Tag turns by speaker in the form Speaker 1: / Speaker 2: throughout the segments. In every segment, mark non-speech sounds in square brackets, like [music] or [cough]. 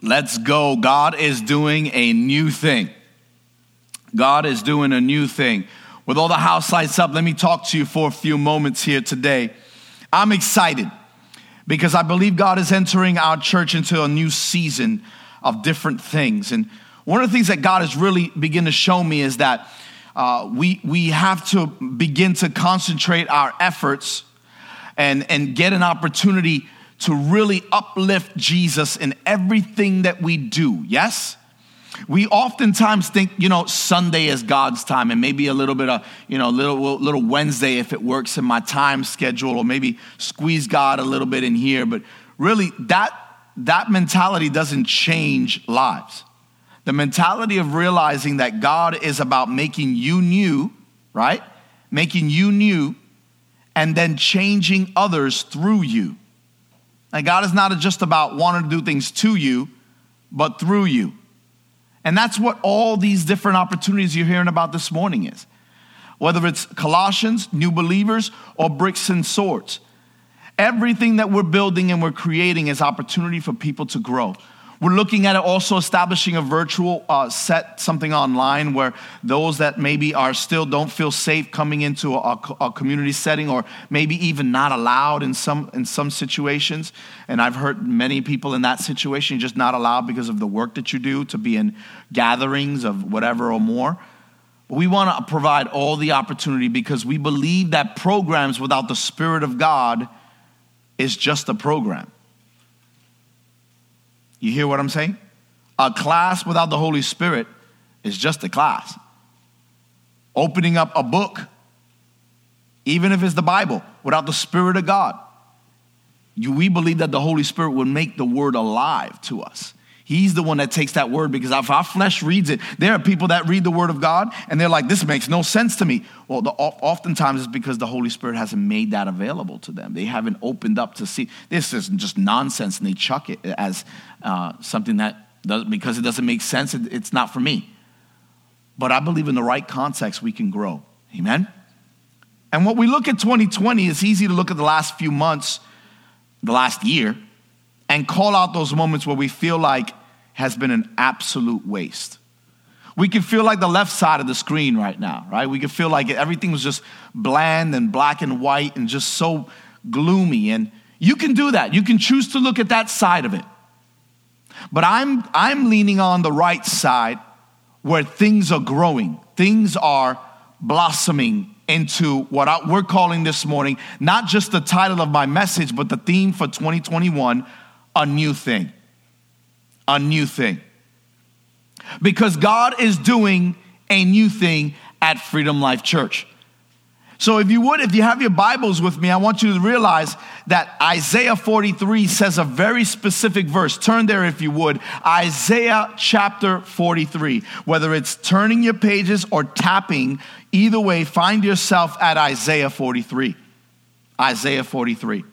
Speaker 1: Let's go. God is doing a new thing. God is doing a new thing. With all the house lights up, let me talk to you for a few moments here today. I'm excited because I believe God is entering our church into a new season of different things. And one of the things that God has really begun to show me is that uh, we, we have to begin to concentrate our efforts and, and get an opportunity to really uplift Jesus in everything that we do. Yes? We oftentimes think, you know, Sunday is God's time and maybe a little bit of, you know, little, little Wednesday if it works in my time schedule or maybe squeeze God a little bit in here. But really, that, that mentality doesn't change lives. The mentality of realizing that God is about making you new, right? Making you new and then changing others through you. And God is not just about wanting to do things to you, but through you. And that's what all these different opportunities you're hearing about this morning is. Whether it's Colossians, new believers, or bricks and swords. Everything that we're building and we're creating is opportunity for people to grow. We're looking at also establishing a virtual uh, set, something online where those that maybe are still don't feel safe coming into a, a, community setting or maybe even not allowed in some, in some situations. And I've heard many people in that situation just not allowed because of the work that you do to be in gatherings of whatever or more. We want to provide all the opportunity because we believe that programs without the Spirit of God is just a program. You hear what I'm saying? A class without the Holy Spirit is just a class. Opening up a book, even if it's the Bible, without the Spirit of God, you, we believe that the Holy Spirit will make the word alive to us. He's the one that takes that word because if our flesh reads it, there are people that read the word of God and they're like, this makes no sense to me. Well, the, oftentimes it's because the Holy Spirit hasn't made that available to them. They haven't opened up to see. This isn't just nonsense and they chuck it as uh, something that, does, because it doesn't make sense, it, it's not for me. But I believe in the right context, we can grow. Amen? And what we look at 2020, it's easy to look at the last few months, the last year, and call out those moments where we feel like has been an absolute waste. We can feel like the left side of the screen right now, right? We can feel like everything was just bland and black and white and just so gloomy. And you can do that. You can choose to look at that side of it. But I'm, I'm leaning on the right side where things are growing, things are blossoming into what I, we're calling this morning, not just the title of my message, but the theme for 2021 a new thing. A new thing. Because God is doing a new thing at Freedom Life Church. So, if you would, if you have your Bibles with me, I want you to realize that Isaiah 43 says a very specific verse. Turn there if you would. Isaiah chapter 43. Whether it's turning your pages or tapping, either way, find yourself at Isaiah 43. Isaiah 43.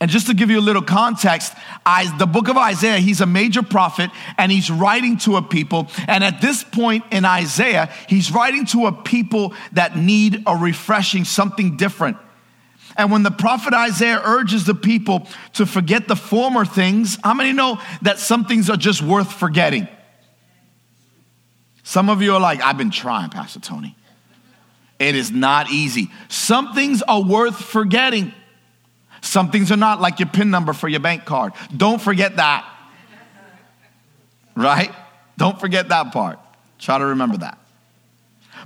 Speaker 1: And just to give you a little context, I, the book of Isaiah, he's a major prophet and he's writing to a people. And at this point in Isaiah, he's writing to a people that need a refreshing, something different. And when the prophet Isaiah urges the people to forget the former things, how many know that some things are just worth forgetting? Some of you are like, I've been trying, Pastor Tony. It is not easy. Some things are worth forgetting. Some things are not like your PIN number for your bank card. Don't forget that. Right? Don't forget that part. Try to remember that.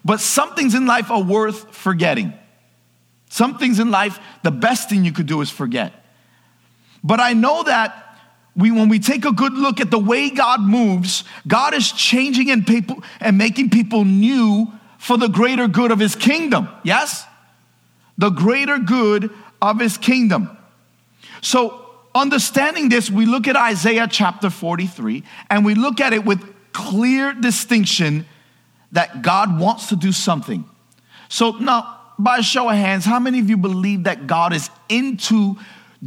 Speaker 1: But some things in life are worth forgetting. Some things in life, the best thing you could do is forget. But I know that we, when we take a good look at the way God moves, God is changing and people and making people new for the greater good of his kingdom. Yes? The greater good of his kingdom. So, understanding this, we look at Isaiah chapter 43 and we look at it with clear distinction that God wants to do something. So, now, by a show of hands, how many of you believe that God is into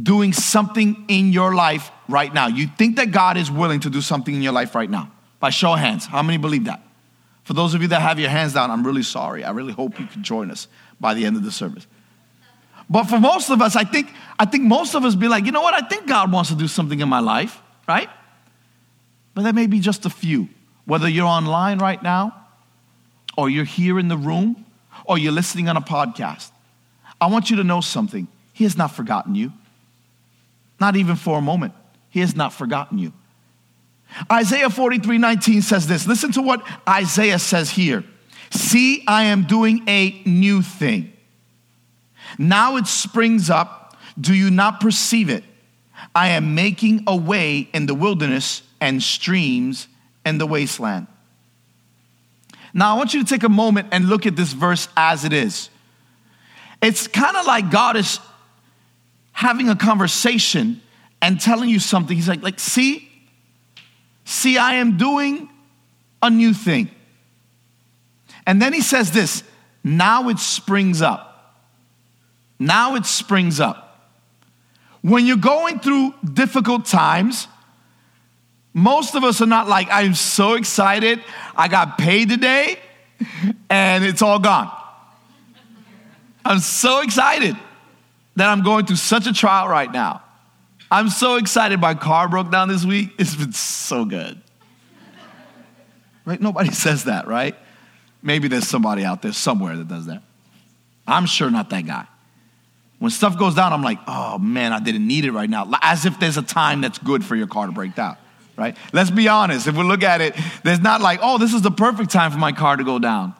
Speaker 1: doing something in your life right now? You think that God is willing to do something in your life right now? By show of hands, how many believe that? For those of you that have your hands down, I'm really sorry. I really hope you can join us by the end of the service. But for most of us, I think, I think most of us be like, you know what? I think God wants to do something in my life, right? But there may be just a few. Whether you're online right now, or you're here in the room, or you're listening on a podcast, I want you to know something. He has not forgotten you. Not even for a moment. He has not forgotten you. Isaiah 43 19 says this. Listen to what Isaiah says here. See, I am doing a new thing. Now it springs up. Do you not perceive it? I am making a way in the wilderness and streams in the wasteland. Now, I want you to take a moment and look at this verse as it is. It's kind of like God is having a conversation and telling you something. He's like, like, see, see, I am doing a new thing. And then he says this, now it springs up. Now it springs up. When you're going through difficult times, most of us are not like, I'm so excited, I got paid today, and it's all gone. I'm so excited that I'm going through such a trial right now. I'm so excited my car broke down this week. It's been so good. Right? Nobody says that, right? Maybe there's somebody out there somewhere that does that. I'm sure not that guy. When stuff goes down, I'm like, oh man, I didn't need it right now. As if there's a time that's good for your car to break down, right? Let's be honest. If we look at it, there's not like, oh, this is the perfect time for my car to go down,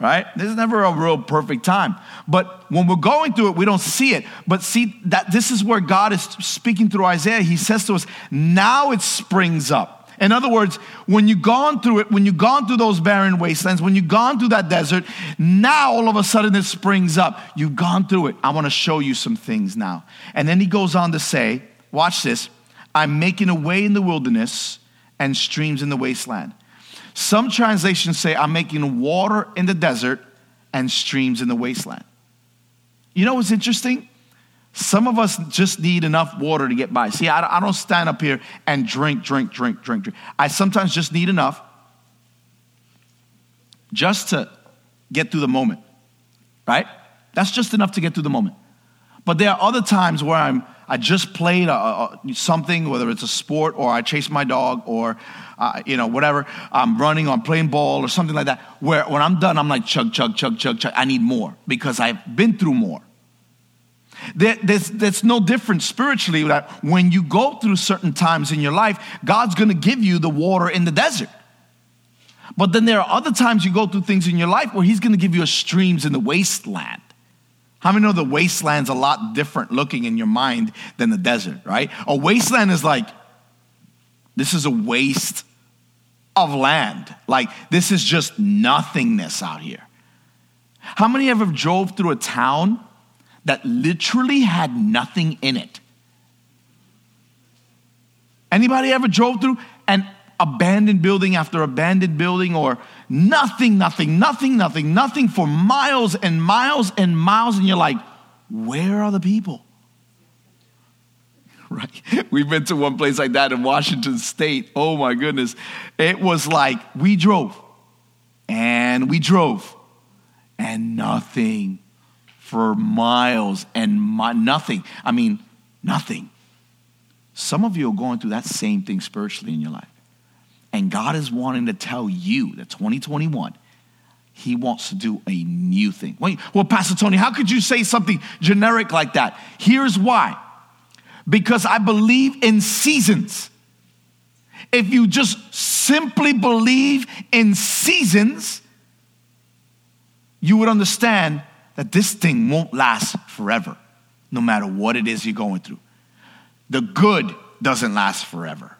Speaker 1: right? There's never a real perfect time. But when we're going through it, we don't see it. But see that this is where God is speaking through Isaiah. He says to us, now it springs up. In other words, when you've gone through it, when you've gone through those barren wastelands, when you've gone through that desert, now all of a sudden it springs up. You've gone through it. I want to show you some things now. And then he goes on to say, watch this I'm making a way in the wilderness and streams in the wasteland. Some translations say, I'm making water in the desert and streams in the wasteland. You know what's interesting? Some of us just need enough water to get by. See, I, I don't stand up here and drink, drink, drink, drink, drink. I sometimes just need enough just to get through the moment, right? That's just enough to get through the moment. But there are other times where I'm, I just played a, a, something, whether it's a sport or I chase my dog or, uh, you know, whatever. I'm running or I'm playing ball or something like that. Where when I'm done, I'm like, chug, chug, chug, chug, chug. I need more because I've been through more. There, there's, there's no difference spiritually that when you go through certain times in your life, God's gonna give you the water in the desert. But then there are other times you go through things in your life where He's gonna give you streams in the wasteland. How many know the wasteland's a lot different looking in your mind than the desert, right? A wasteland is like, this is a waste of land. Like, this is just nothingness out here. How many ever drove through a town that literally had nothing in it. Anybody ever drove through an abandoned building after abandoned building or nothing, nothing, nothing, nothing, nothing for miles and miles and miles, and you're like, where are the people? [laughs] Right? We've been to one place like that in Washington State. Oh my goodness. It was like we drove and we drove and nothing for miles and mi- nothing. I mean, nothing. Some of you are going through that same thing spiritually in your life. And God is wanting to tell you that 2021, He wants to do a new thing. Wait, well, Pastor Tony, how could you say something generic like that? Here's why because I believe in seasons. If you just simply believe in seasons, you would understand that this thing won't last forever, no matter what it is you're going through. The good doesn't last forever,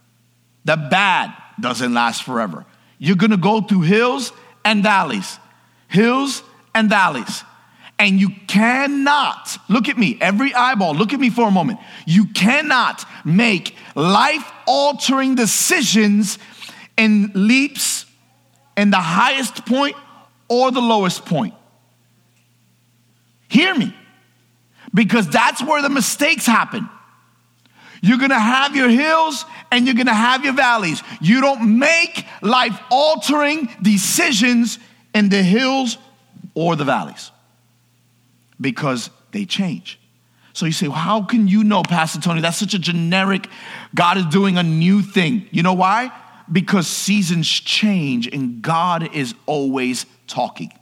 Speaker 1: the bad doesn't last forever. You're gonna go through hills and valleys, hills and valleys. And you cannot, look at me, every eyeball, look at me for a moment. You cannot make life altering decisions in leaps in the highest point or the lowest point. Hear me. Because that's where the mistakes happen. You're gonna have your hills and you're gonna have your valleys. You don't make life altering decisions in the hills or the valleys because they change. So you say, well, how can you know, Pastor Tony? That's such a generic, God is doing a new thing. You know why? Because seasons change and God is always talking.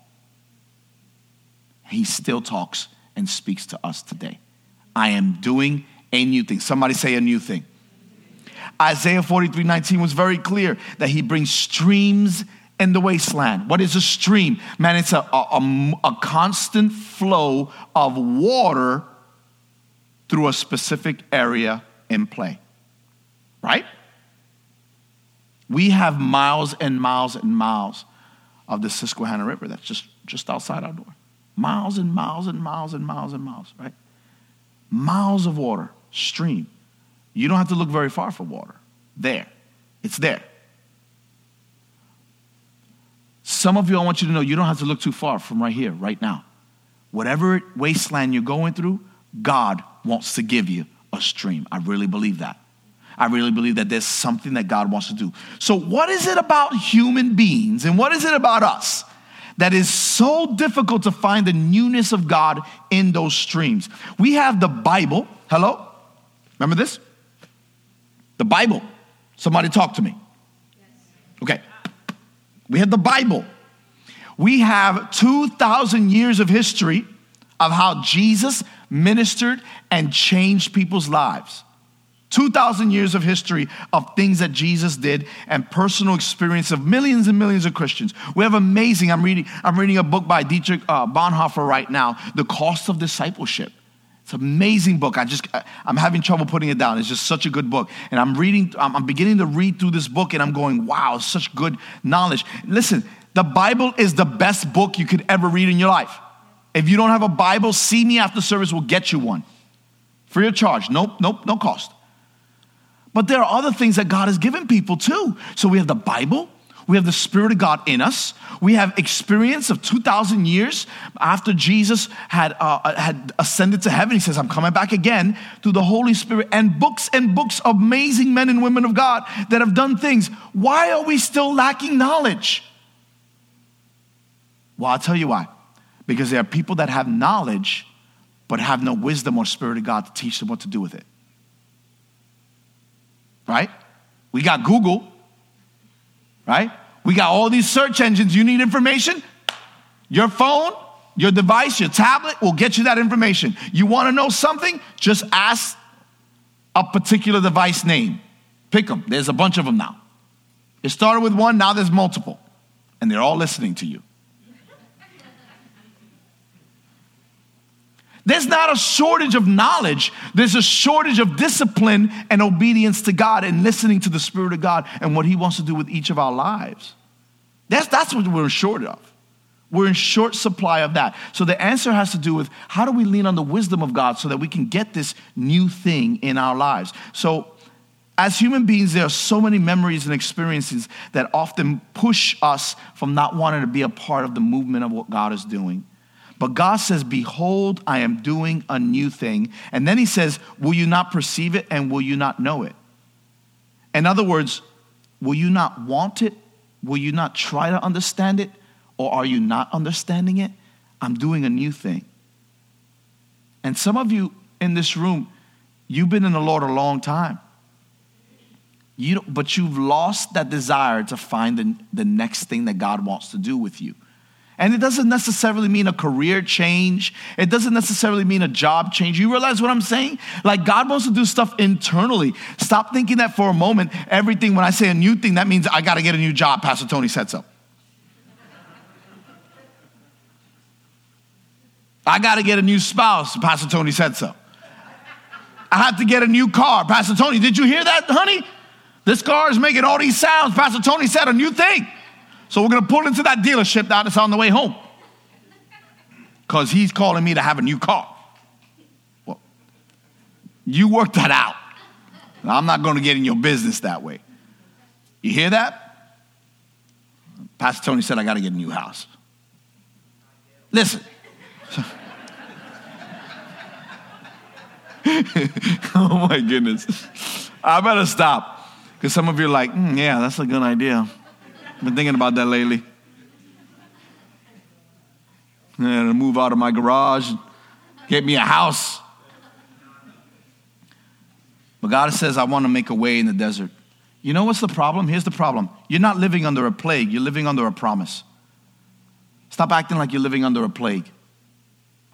Speaker 1: He still talks and speaks to us today. I am doing a new thing. Somebody say a new thing. Isaiah 43 19 was very clear that he brings streams in the wasteland. What is a stream? Man, it's a, a, a, constant flow of water through a specific area in play. Right? We have miles and miles and miles of the Susquehanna River that's just, just outside our door. Miles and miles and miles and miles and miles, right? Miles of water, stream. You don't have to look very far for water. There. It's there. Some of you, I want you to know you don't have to look too far from right here, right now. Whatever wasteland you're going through, God wants to give you a stream. I really believe that. I really believe that there's something that God wants to do. So, what is it about human beings and what is it about us that is so difficult to find the newness of God in those streams? We have the Bible. Hello? Remember this? The Bible. Somebody talk to me. Okay. We have the Bible. We have 2,000 years of history of how Jesus ministered and changed people's lives. 2,000 years of history of things that Jesus did and personal experience of millions and millions of Christians. We have amazing, I'm reading, I'm reading a book by Dietrich uh, Bonhoeffer right now, The Cost of Discipleship. It's an amazing book. I just, I'm having trouble putting it down. It's just such a good book. And I'm reading, I'm beginning to read through this book and I'm going, wow, such good knowledge. Listen, the Bible is the best book you could ever read in your life. If you don't have a Bible, see me after service, we'll get you one. Free of charge. Nope, nope, no cost. But there are other things that God has given people too. So we have the Bible, we have the Spirit of God in us. We have experience of 2,000 years after Jesus had, uh, had ascended to heaven. He says, I'm coming back again through the Holy Spirit and books and books of amazing men and women of God that have done things. Why are we still lacking knowledge? Well, I'll tell you why. Because there are people that have knowledge but have no wisdom or Spirit of God to teach them what to do with it. Right? We got Google right? We got all these search engines. You need information? Your phone, your device, your tablet will get you that information. You want to know something? Just ask a particular device name. Pick them. There's a bunch of them now. It started with one, now there's multiple, and they're all listening to you. There's not a shortage of knowledge. There's a shortage of discipline and obedience to God and listening to the Spirit of God and what He wants to do with each of our lives. That's, that's what we're short of. We're in short supply of that. So the answer has to do with how do we lean on the wisdom of God so that we can get this new thing in our lives. So as human beings, there are so many memories and experiences that often push us from not wanting to be a part of the movement of what God is doing. But God says, Behold, I am doing a new thing. And then he says, Will you not perceive it and will you not know it? In other words, will you not want it? Will you not try to understand it? Or are you not understanding it? I'm doing a new thing. And some of you in this room, you've been in the Lord a long time. You but you've lost that desire to find the, the next thing that God wants to do with you. And it doesn't necessarily mean a career change. It doesn't necessarily mean a job change. You realize what I'm saying? Like God wants to do stuff internally. Stop thinking that for a moment, everything, when I say a new thing, that means I got to get a new job. Pastor Tony said so. I got to get a new spouse. Pastor Tony said so. I have to get a new car. Pastor Tony, did you hear that, honey? This car is making all these sounds. Pastor Tony said a new thing. So we're going to pull into that dealership now that's on the way home because he's calling me to have a new car. Well, you work that out. I'm not going to get in your business that way. You hear that? Pastor Tony said, I got to get a new house. Listen. [laughs] oh my goodness. I better stop. Because some of you are like, mm, yeah, that's a good idea. Been thinking about that lately. And move out of my garage. Get me a house. But God says, I want to make a way in the desert. You know what's the problem? Here's the problem. You're not living under a plague, you're living under a promise. Stop acting like you're living under a plague.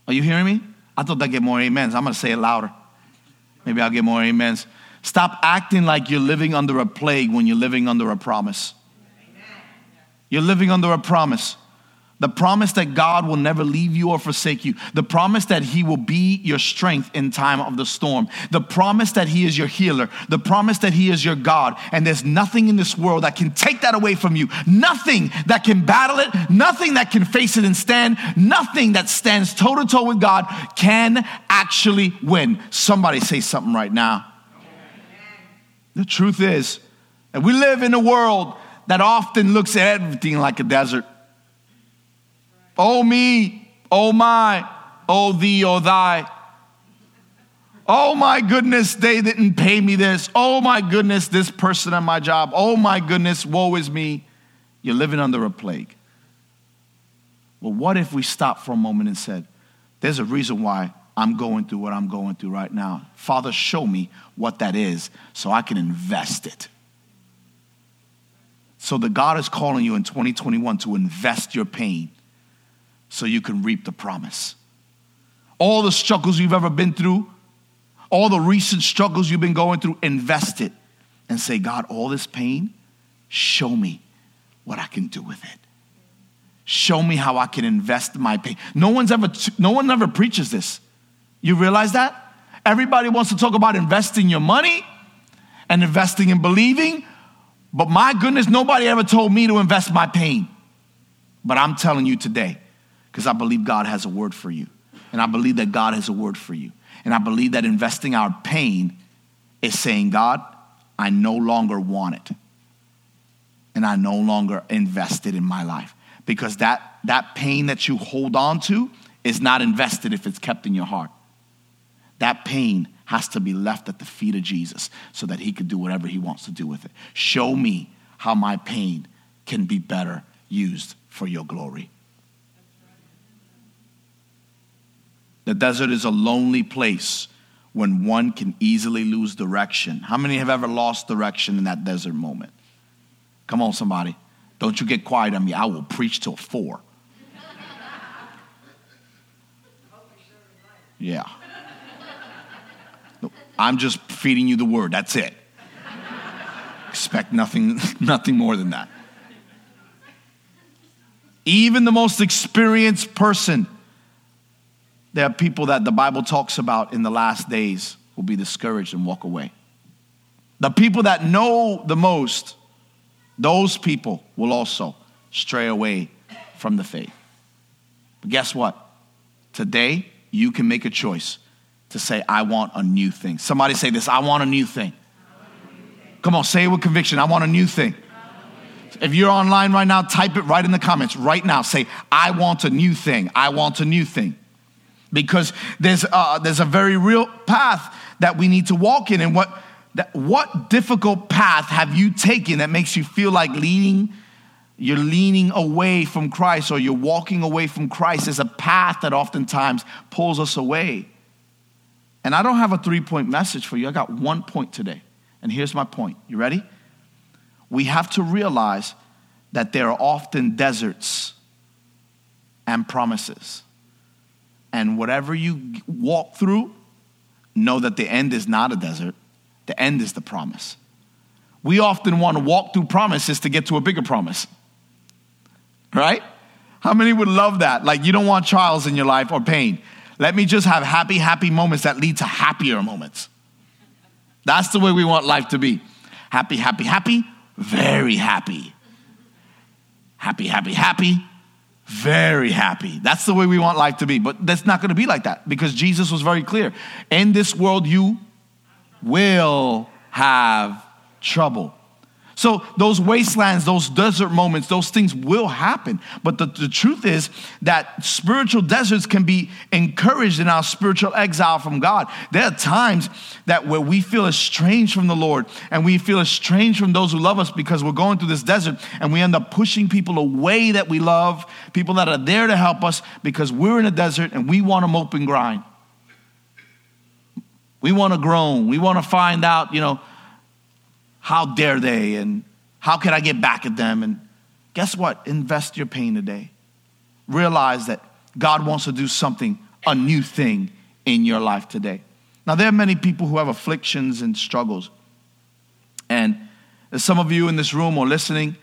Speaker 1: Are you hearing me? I thought I'd get more amens. I'm going to say it louder. Maybe I'll get more amens. Stop acting like you're living under a plague when you're living under a promise. You're living under a promise. The promise that God will never leave you or forsake you. The promise that He will be your strength in time of the storm. The promise that He is your healer. The promise that He is your God. And there's nothing in this world that can take that away from you. Nothing that can battle it. Nothing that can face it and stand. Nothing that stands toe to toe with God can actually win. Somebody say something right now. The truth is that we live in a world that often looks at everything like a desert. Oh me, oh my, oh thee, oh thy. Oh my goodness, they didn't pay me this. Oh my goodness, this person at my job. Oh my goodness, woe is me. You're living under a plague. Well, what if we stopped for a moment and said, There's a reason why I'm going through what I'm going through right now. Father, show me what that is so I can invest it. So the God is calling you in 2021 to invest your pain so you can reap the promise. All the struggles you've ever been through, all the recent struggles you've been going through, invest it and say, God, all this pain, show me what I can do with it. Show me how I can invest my pain. No one's ever, no one ever preaches this. You realize that? Everybody wants to talk about investing your money and investing in believing, but my goodness, nobody ever told me to invest my pain. But I'm telling you today, because I believe God has a word for you. And I believe that God has a word for you. And I believe that investing our pain is saying, God, I no longer want it. And I no longer invest it in my life. Because that, that pain that you hold on to is not invested if it's kept in your heart. That pain has to be left at the feet of Jesus so that he could do whatever he wants to do with it. Show me how my pain can be better used for your glory. The desert is a lonely place when one can easily lose direction. How many have ever lost direction in that desert moment? Come on, somebody. Don't you get quiet on me. I will preach till four. [laughs] Yeah. I'm just feeding you the word. That's it. Expect nothing, [laughs] nothing more than that. Even the most experienced person there are people that the Bible talks about in the last days will be discouraged and walk away. The people that know the most, those people will also stray away from the faith. But guess what? Today, you can make a choice to say, I want a new thing. Somebody say this I want a new thing. Come on, say it with conviction. I want a new thing. If you're online right now, type it right in the comments right now. Say, I want a new thing. I want a new thing because there's, uh, there's a very real path that we need to walk in. And what, that, what difficult path have you taken that makes you feel like leaning? You're leaning away from Christ or you're walking away from Christ is a path that oftentimes pulls us away. And I don't have a three point message for you. I got one point today. And here's my point. You ready? We have to realize that there are often deserts and promises. And whatever you walk through, know that the end is not a desert, the end is the promise. We often want to walk through promises to get to a bigger promise. Right? How many would love that? Like, you don't want trials in your life or pain. Let me just have happy, happy moments that lead to happier moments. That's the way we want life to be. Happy, happy, happy, very happy. Happy, happy, happy, very happy. That's the way we want life to be. But that's not going to be like that because Jesus was very clear. In this world, you will have trouble. So, those wastelands, those desert moments, those things will happen. But the, the truth is that spiritual deserts can be encouraged in our spiritual exile from God. There are times that where we feel estranged from the Lord and we feel estranged from those who love us because we're going through this desert and we end up pushing people away that we love, people that are there to help us because we're in a desert and we want to mope and grind. We want to groan. We want to find out, you know, how dare they and how can I get back at them? And guess what? Invest your pain today. Realize that God wants to do something, a new thing in your life today. Now, there are many people who have afflictions and struggles. And some of you in this room or listening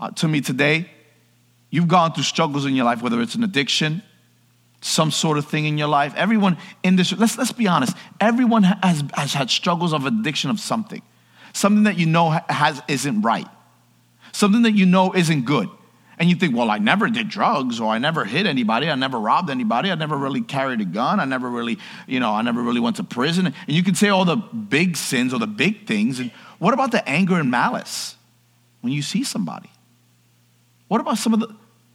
Speaker 1: uh, to me today, you've gone through struggles in your life, whether it's an addiction, some sort of thing in your life. Everyone in this, let's, let's be honest, everyone has, has had struggles of addiction of something something that you know has, isn't right, something that you know isn't good. And you think, well, I never did drugs, or I never hit anybody, I never robbed anybody, I never really carried a gun, I never really, you know, I never really went to prison. And you can say all the big sins or the big things. And what about the anger and malice when you see somebody? What about some of the,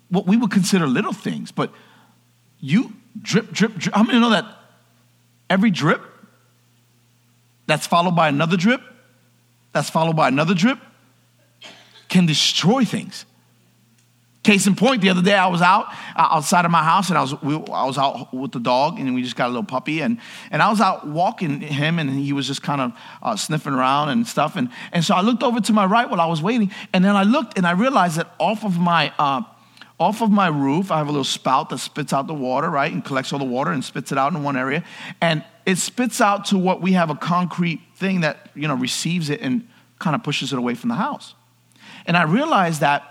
Speaker 1: what we would consider little things, but you drip, drip, drip. How many know that every drip that's followed by another drip that's followed by another drip can destroy things. Case in point, the other day I was out uh, outside of my house and I was we, I was out with the dog and we just got a little puppy and and I was out walking him and he was just kind of uh, sniffing around and stuff and and so I looked over to my right while I was waiting and then I looked and I realized that off of my uh, off of my roof I have a little spout that spits out the water right and collects all the water and spits it out in one area and it spits out to what we have a concrete thing that you know receives it and kind of pushes it away from the house. And I realized that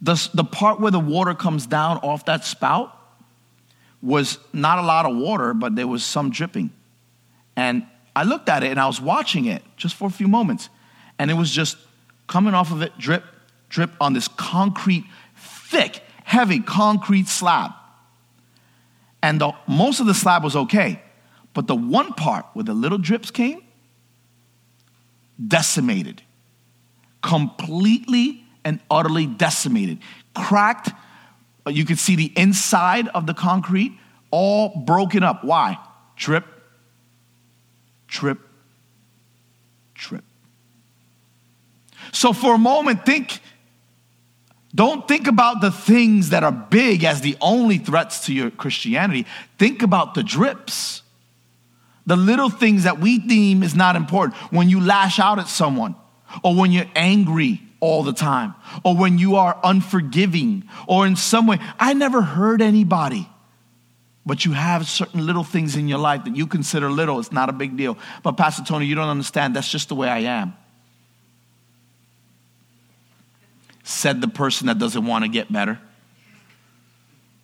Speaker 1: the, the part where the water comes down off that spout was not a lot of water, but there was some dripping. And I looked at it and I was watching it just for a few moments. And it was just coming off of it, drip, drip on this concrete, thick, heavy concrete slab. And the, most of the slab was okay. But the one part where the little drips came, decimated. Completely and utterly decimated. Cracked. Uh, you could see the inside of the concrete all broken up. Why? Trip, trip, trip. So for a moment, think, don't think about the things that are big as the only threats to your Christianity. Think about the drips the little things that we deem is not important. When you lash out at someone, or when you're angry all the time, or when you are unforgiving, or in some way. I never hurt anybody. But you have certain little things in your life that you consider little. It's not a big deal. But, Pastor Tony, you don't understand. That's just the way I am. Said the person that doesn't want to get better.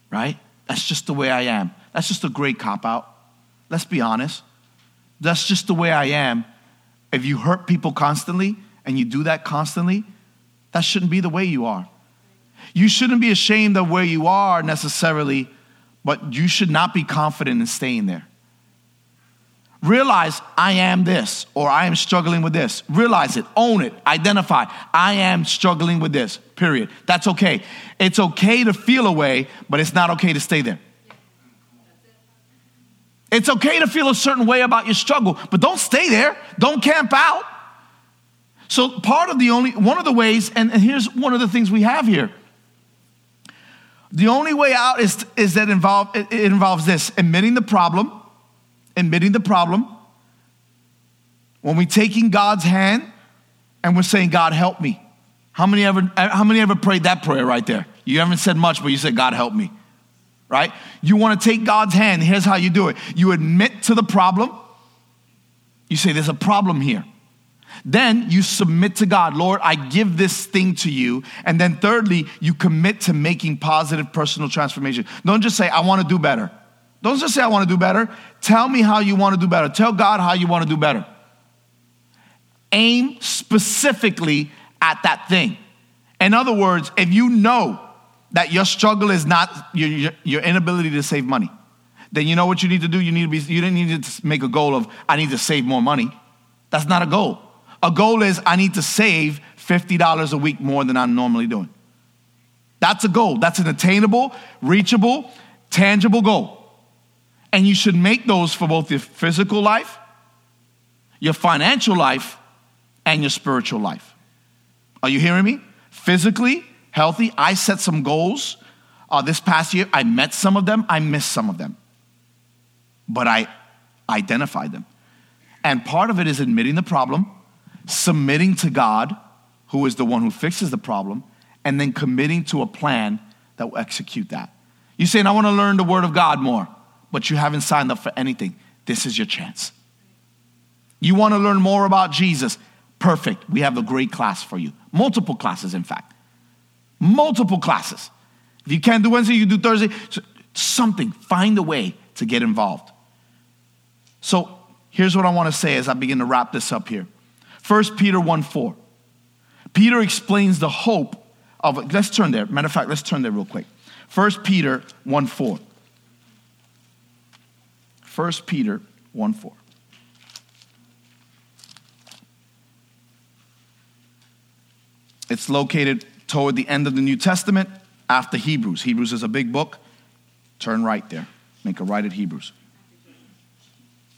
Speaker 1: Right? That's just the way I am. That's just a great cop out. Let's be honest. That's just the way I am. If you hurt people constantly and you do that constantly, that shouldn't be the way you are. You shouldn't be ashamed of where you are necessarily, but you should not be confident in staying there. Realize I am this or I am struggling with this. Realize it, own it, identify. I am struggling with this, period. That's okay. It's okay to feel a way, but it's not okay to stay there. It's okay to feel a certain way about your struggle, but don't stay there. Don't camp out. So, part of the only, one of the ways, and, here's one of the things we have here. The only way out is, is that involve, it, it involves this admitting the problem, admitting the problem. When we're taking God's hand and we're saying, God, help me. How many ever, how many ever prayed that prayer right there? You haven't said much, but you said, God, help me right? You want to take God's hand. Here's how you do it you admit to the problem. You say, There's a problem here. Then you submit to God, Lord, I give this thing to you. And then thirdly, you commit to making positive personal transformation. Don't just say, I want to do better. Don't just say, I want to do better. Tell me how you want to do better. Tell God how you want to do better. Aim specifically at that thing. In other words, if you know that your struggle is not your, your, inability to save money, then you know what you need to do? You need to be, you didn't need to make a goal of, I need to save more money. That's not a goal. A goal is, I need to save $50 a week more than I'm normally doing. That's a goal. That's an attainable, reachable, tangible goal. And you should make those for both your physical life, your financial life, and your spiritual life. Are you hearing me? Physically, healthy. I set some goals uh, this past year. I met some of them, I missed some of them. But I identified them. And part of it is admitting the problem, submitting to God, who is the one who fixes the problem, and then committing to a plan that will execute that. You're saying, I want to learn the Word of God more, but you haven't signed up for anything. This is your chance. You want to learn more about Jesus? Perfect. We have a great class for you. Multiple classes, in fact. Multiple classes. If you can't do Wednesday, you do Thursday. Something. Find a way to get involved. So here's what I want to say as I begin to wrap this up here. 1 Peter 1 4. Peter explains the hope of, let's turn there. Matter of fact, let's turn there real quick. 1 Peter 1 4. 1 Peter 1 4. It's located toward the end of the New Testament after Hebrews. Hebrews is a big book. Turn right there. Make a right at Hebrews.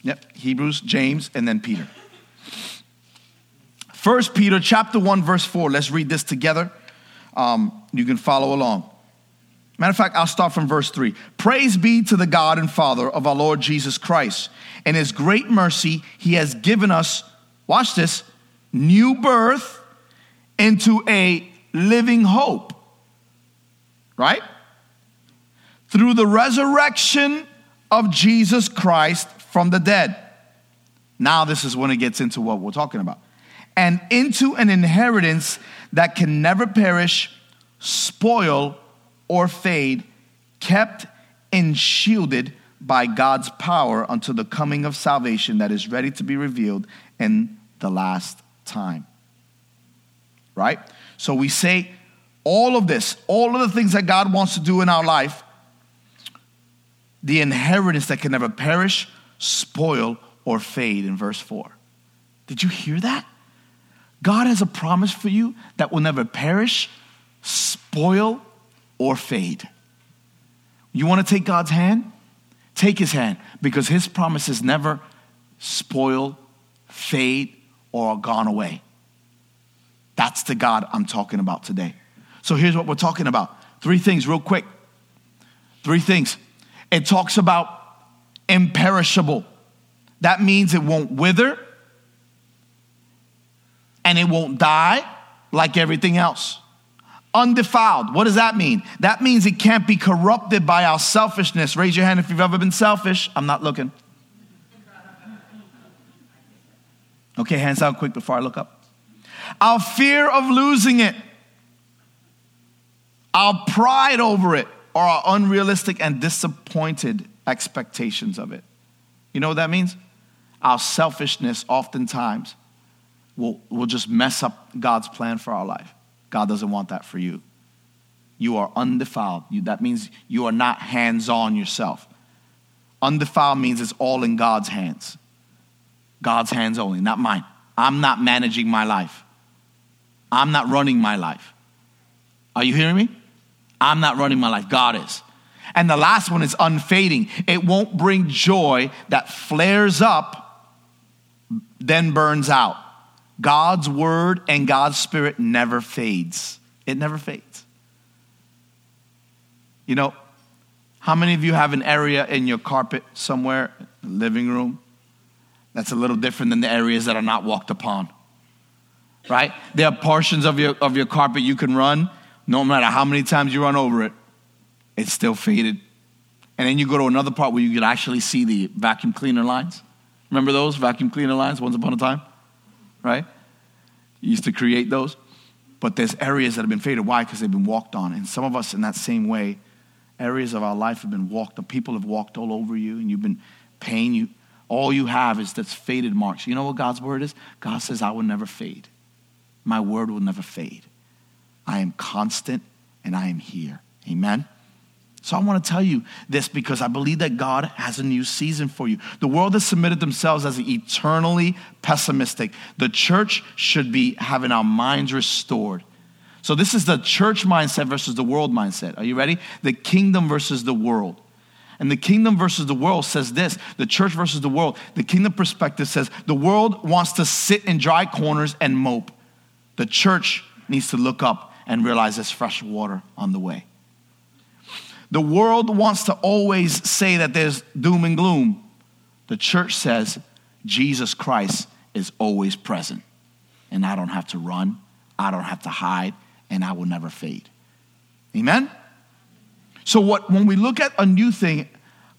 Speaker 1: Yep, Hebrews, James, and then Peter. First Peter chapter 1, verse 4. Let's read this together. Um, you can follow along. Matter of fact, I'll start from verse 3. Praise be to the God and Father of our Lord Jesus Christ. In his great mercy, he has given us, watch this, new birth into a living hope. Right? Through the resurrection of Jesus Christ from the dead. Now, this is when it gets into what we're talking about. And into an inheritance that can never perish, spoil, or fade, kept and shielded by God's power until the coming of salvation that is ready to be revealed in the last time. Right? So we say all of this, all of the things that God wants to do in our life, the inheritance that can never perish, spoil, or fade in verse 4. Did you hear that? God has a promise for you that will never perish, spoil, or fade. You want to take God's hand? Take his hand because his promises never spoil, fade, or are gone away. That's the God I'm talking about today. So here's what we're talking about. Three things, real quick. Three things. It talks about imperishable. That means it won't wither and it won't die like everything else. Undefiled. What does that mean? That means it can't be corrupted by our selfishness. Raise your hand if you've ever been selfish. I'm not looking. Okay, hands out quick before I look up. Our fear of losing it, our pride over it, or our unrealistic and disappointed expectations of it. You know what that means? Our selfishness oftentimes will, will just mess up God's plan for our life. God doesn't want that for you. You are undefiled. You, that means you are not hands on yourself. Undefiled means it's all in God's hands. God's hands only, not mine. I'm not managing my life. I'm not running my life. Are you hearing me? I'm not running my life. God is. And the last one is unfading. It won't bring joy that flares up, then burns out. God's word and God's spirit never fades. It never fades. You know, how many of you have an area in your carpet somewhere, living room, that's a little different than the areas that are not walked upon? Right? There are portions of your, of your carpet you can run, no matter how many times you run over it, it's still faded. And then you go to another part where you can actually see the vacuum cleaner lines. Remember those vacuum cleaner lines once upon a time? Right? You used to create those. But there's areas that have been faded. Why? Because they've been walked on. And some of us, in that same way, areas of our life have been walked on. People have walked all over you, and you've been pain. You, all you have is that's faded marks. You know what God's word is? God says, I will never fade. My word will never fade. I am constant and I am here. Amen. So I want to tell you this because I believe that God has a new season for you. The world has submitted themselves as eternally pessimistic. The church should be having our minds restored. So this is the church mindset versus the world mindset. Are you ready? The kingdom versus the world. And the kingdom versus the world says this the church versus the world. The kingdom perspective says the world wants to sit in dry corners and mope. The church needs to look up and realize there's fresh water on the way. The world wants to always say that there's doom and gloom. The church says Jesus Christ is always present, and I don't have to run, I don't have to hide, and I will never fade. Amen? So, what, when we look at a new thing,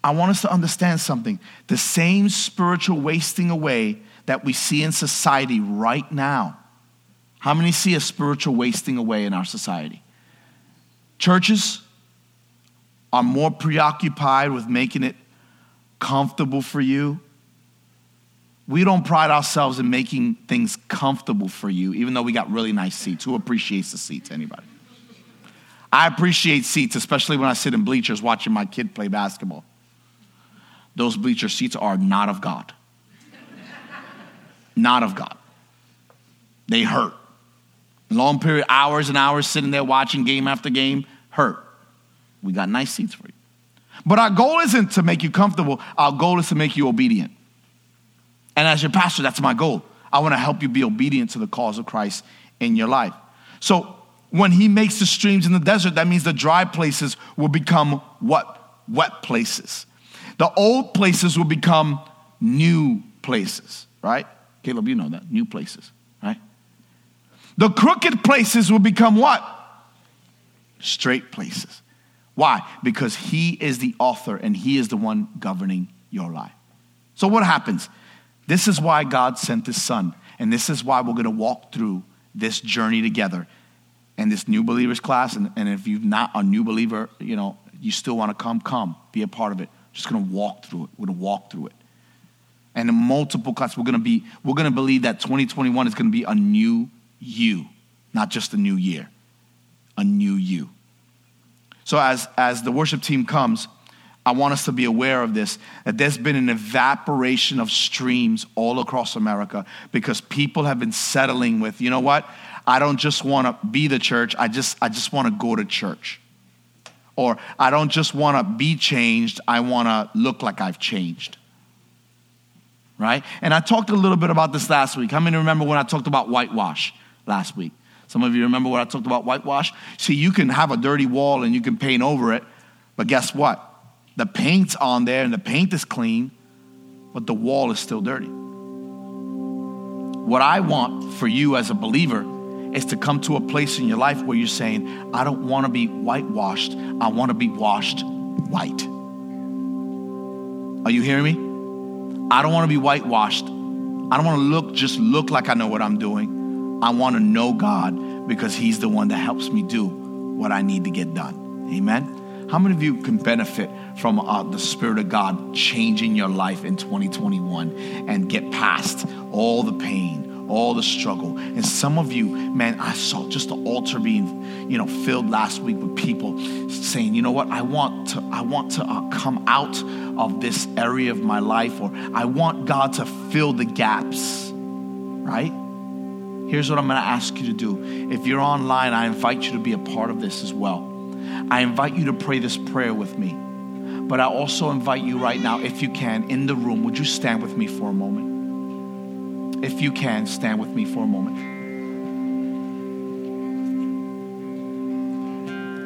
Speaker 1: I want us to understand something. The same spiritual wasting away that we see in society right now. How many see a spiritual wasting away in our society? Churches are more preoccupied with making it comfortable for you. We don't pride ourselves in making things comfortable for you, even though we got really nice seats. Who appreciates the seats? Anybody? I appreciate seats, especially when I sit in bleachers watching my kid play basketball. Those bleacher seats are not of God. not of God. They hurt. Long period, hours and hours sitting there watching game after game, hurt. We got nice seats for you. But our goal isn't to make you comfortable, our goal is to make you obedient. And as your pastor, that's my goal. I want to help you be obedient to the cause of Christ in your life. So when he makes the streams in the desert, that means the dry places will become what? Wet places. The old places will become new places, right? Caleb, you know that. New places, right? The crooked places will become what? Straight places. Why? Because he is the author and he is the one governing your life. So, what happens? This is why God sent his son. And this is why we're going to walk through this journey together and this new believers class. And, and if you're not a new believer, you know, you still want to come, come, be a part of it. Just going to walk through it. We're going to walk through it. And in multiple classes, we're going to be, we're going to believe that 2021 is going to be a new you, not just a new year, a new you. So as, as the worship team comes, I want us to be aware of this that there's been an evaporation of streams all across America because people have been settling with, you know what? I don't just want to be the church, I just, I just want to go to church. Or I don't just want to be changed, I want to look like I've changed. Right? And I talked a little bit about this last week. How many remember when I talked about whitewash last week? Some of you remember what I talked about whitewash? See, you can have a dirty wall and you can paint over it, but guess what? The paint's on there and the paint is clean, but the wall is still dirty. What I want for you as a believer is to come to a place in your life where you're saying, I don't want to be whitewashed, I want to be washed white. Are you hearing me? I don't want to be whitewashed. I don't want to look just look like I know what I'm doing. I want to know God because he's the one that helps me do what I need to get done. Amen. How many of you can benefit from uh, the Spirit of God changing your life in 2021 and get past all the pain, all the struggle. And some of you, man, I saw just the altar being, you know, filled last week with people saying, you know what, I want to, I want to uh, come out of this area of my life, or I want God to fill the gaps, right? Here's what I'm going to ask you to do. If you're online, I invite you to be a part of this as well. I invite you to pray this prayer with me. But I also invite you right now, if you can, in the room, would you stand with me for a moment? If you can, stand with me for a moment.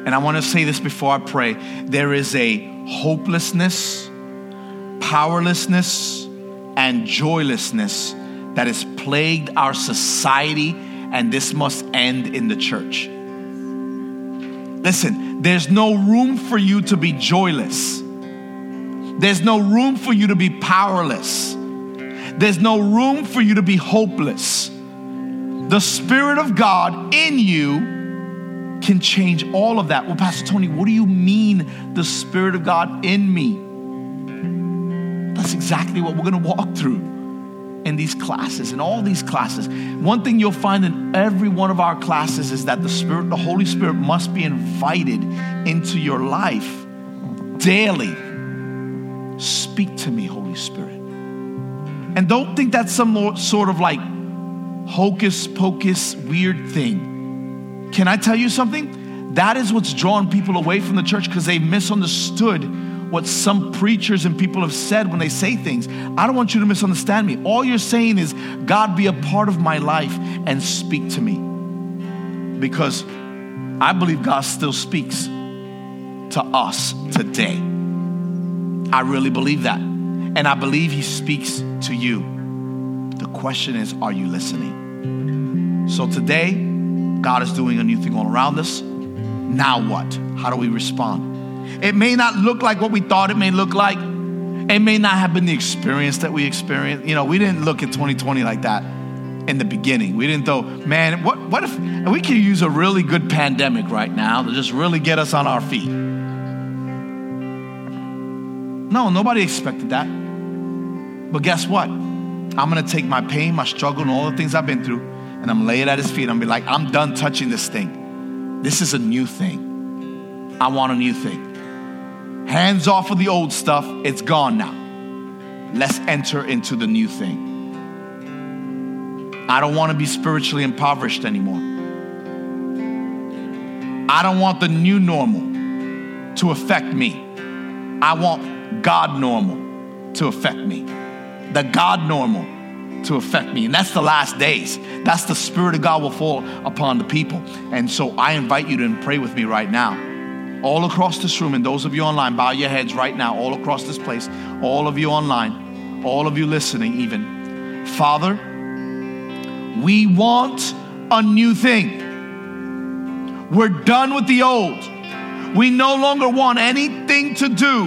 Speaker 1: And I want to say this before I pray. There is a hopelessness, powerlessness, and joylessness that has plagued our society, and this must end in the church. Listen, there's no room for you to be joyless. There's no room for you to be powerless. There's no room for you to be hopeless. The Spirit of God in you can change all of that. Well, Pastor Tony, what do you mean the Spirit of God in me? That's exactly what we're going to walk through in these classes, in all these classes. One thing you'll find in every one of our classes is that the Spirit, the Holy Spirit, must be invited into your life daily. Speak to me, Holy Spirit. And don't think that's some sort of like hocus pocus weird thing. Can I tell you something? That is what's drawn people away from the church because they misunderstood what some preachers and people have said when they say things. I don't want you to misunderstand me. All you're saying is, God, be a part of my life and speak to me. Because I believe God still speaks to us today. I really believe that. And I believe He speaks to you. The question is, are you listening? So today, God is doing a new thing all around us. Now what? How do we respond? It may not look like what we thought it may look like. It may not have been the experience that we experienced. You know, we didn't look at 2020 like that in the beginning. We didn't though, man, what, what if we could use a really good pandemic right now to just really get us on our feet? No, nobody expected that. But guess what? I'm gonna take my pain, my struggle, and all the things I've been through, and I'm lay it at his feet. I'm be like, I'm done touching this thing. This is a new thing. I want a new thing. Hands off of the old stuff, it's gone now. Let's enter into the new thing. I don't want to be spiritually impoverished anymore. I don't want the new normal to affect me. I want God normal to affect me. The God normal to affect me. And that's the last days. That's the Spirit of God will fall upon the people. And so I invite you to pray with me right now all across this room, and those of you online, bow your heads right now, all across this place, all of you online, all of you listening, even. Father, we want a new thing. We're done with the old. We no longer want anything to do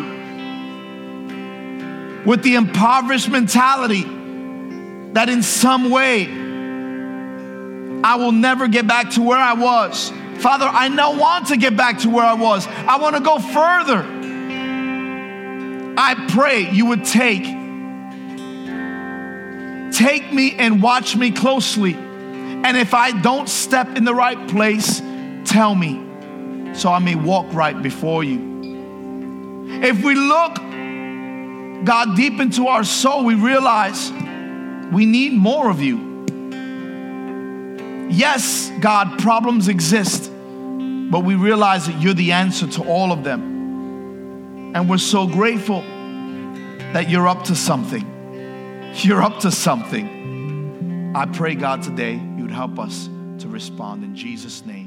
Speaker 1: with the impoverished mentality that in some way I will never get back to where I was. Father, I now want to get back to where I was. I want to go further. I pray you would take take me and watch me closely. And if I don't step in the right place, tell me so I may walk right before you. If we look God deep into our soul, we realize we need more of you. Yes, God, problems exist, but we realize that you're the answer to all of them. And we're so grateful that you're up to something. You're up to something. I pray, God, today you would help us to respond in Jesus' name.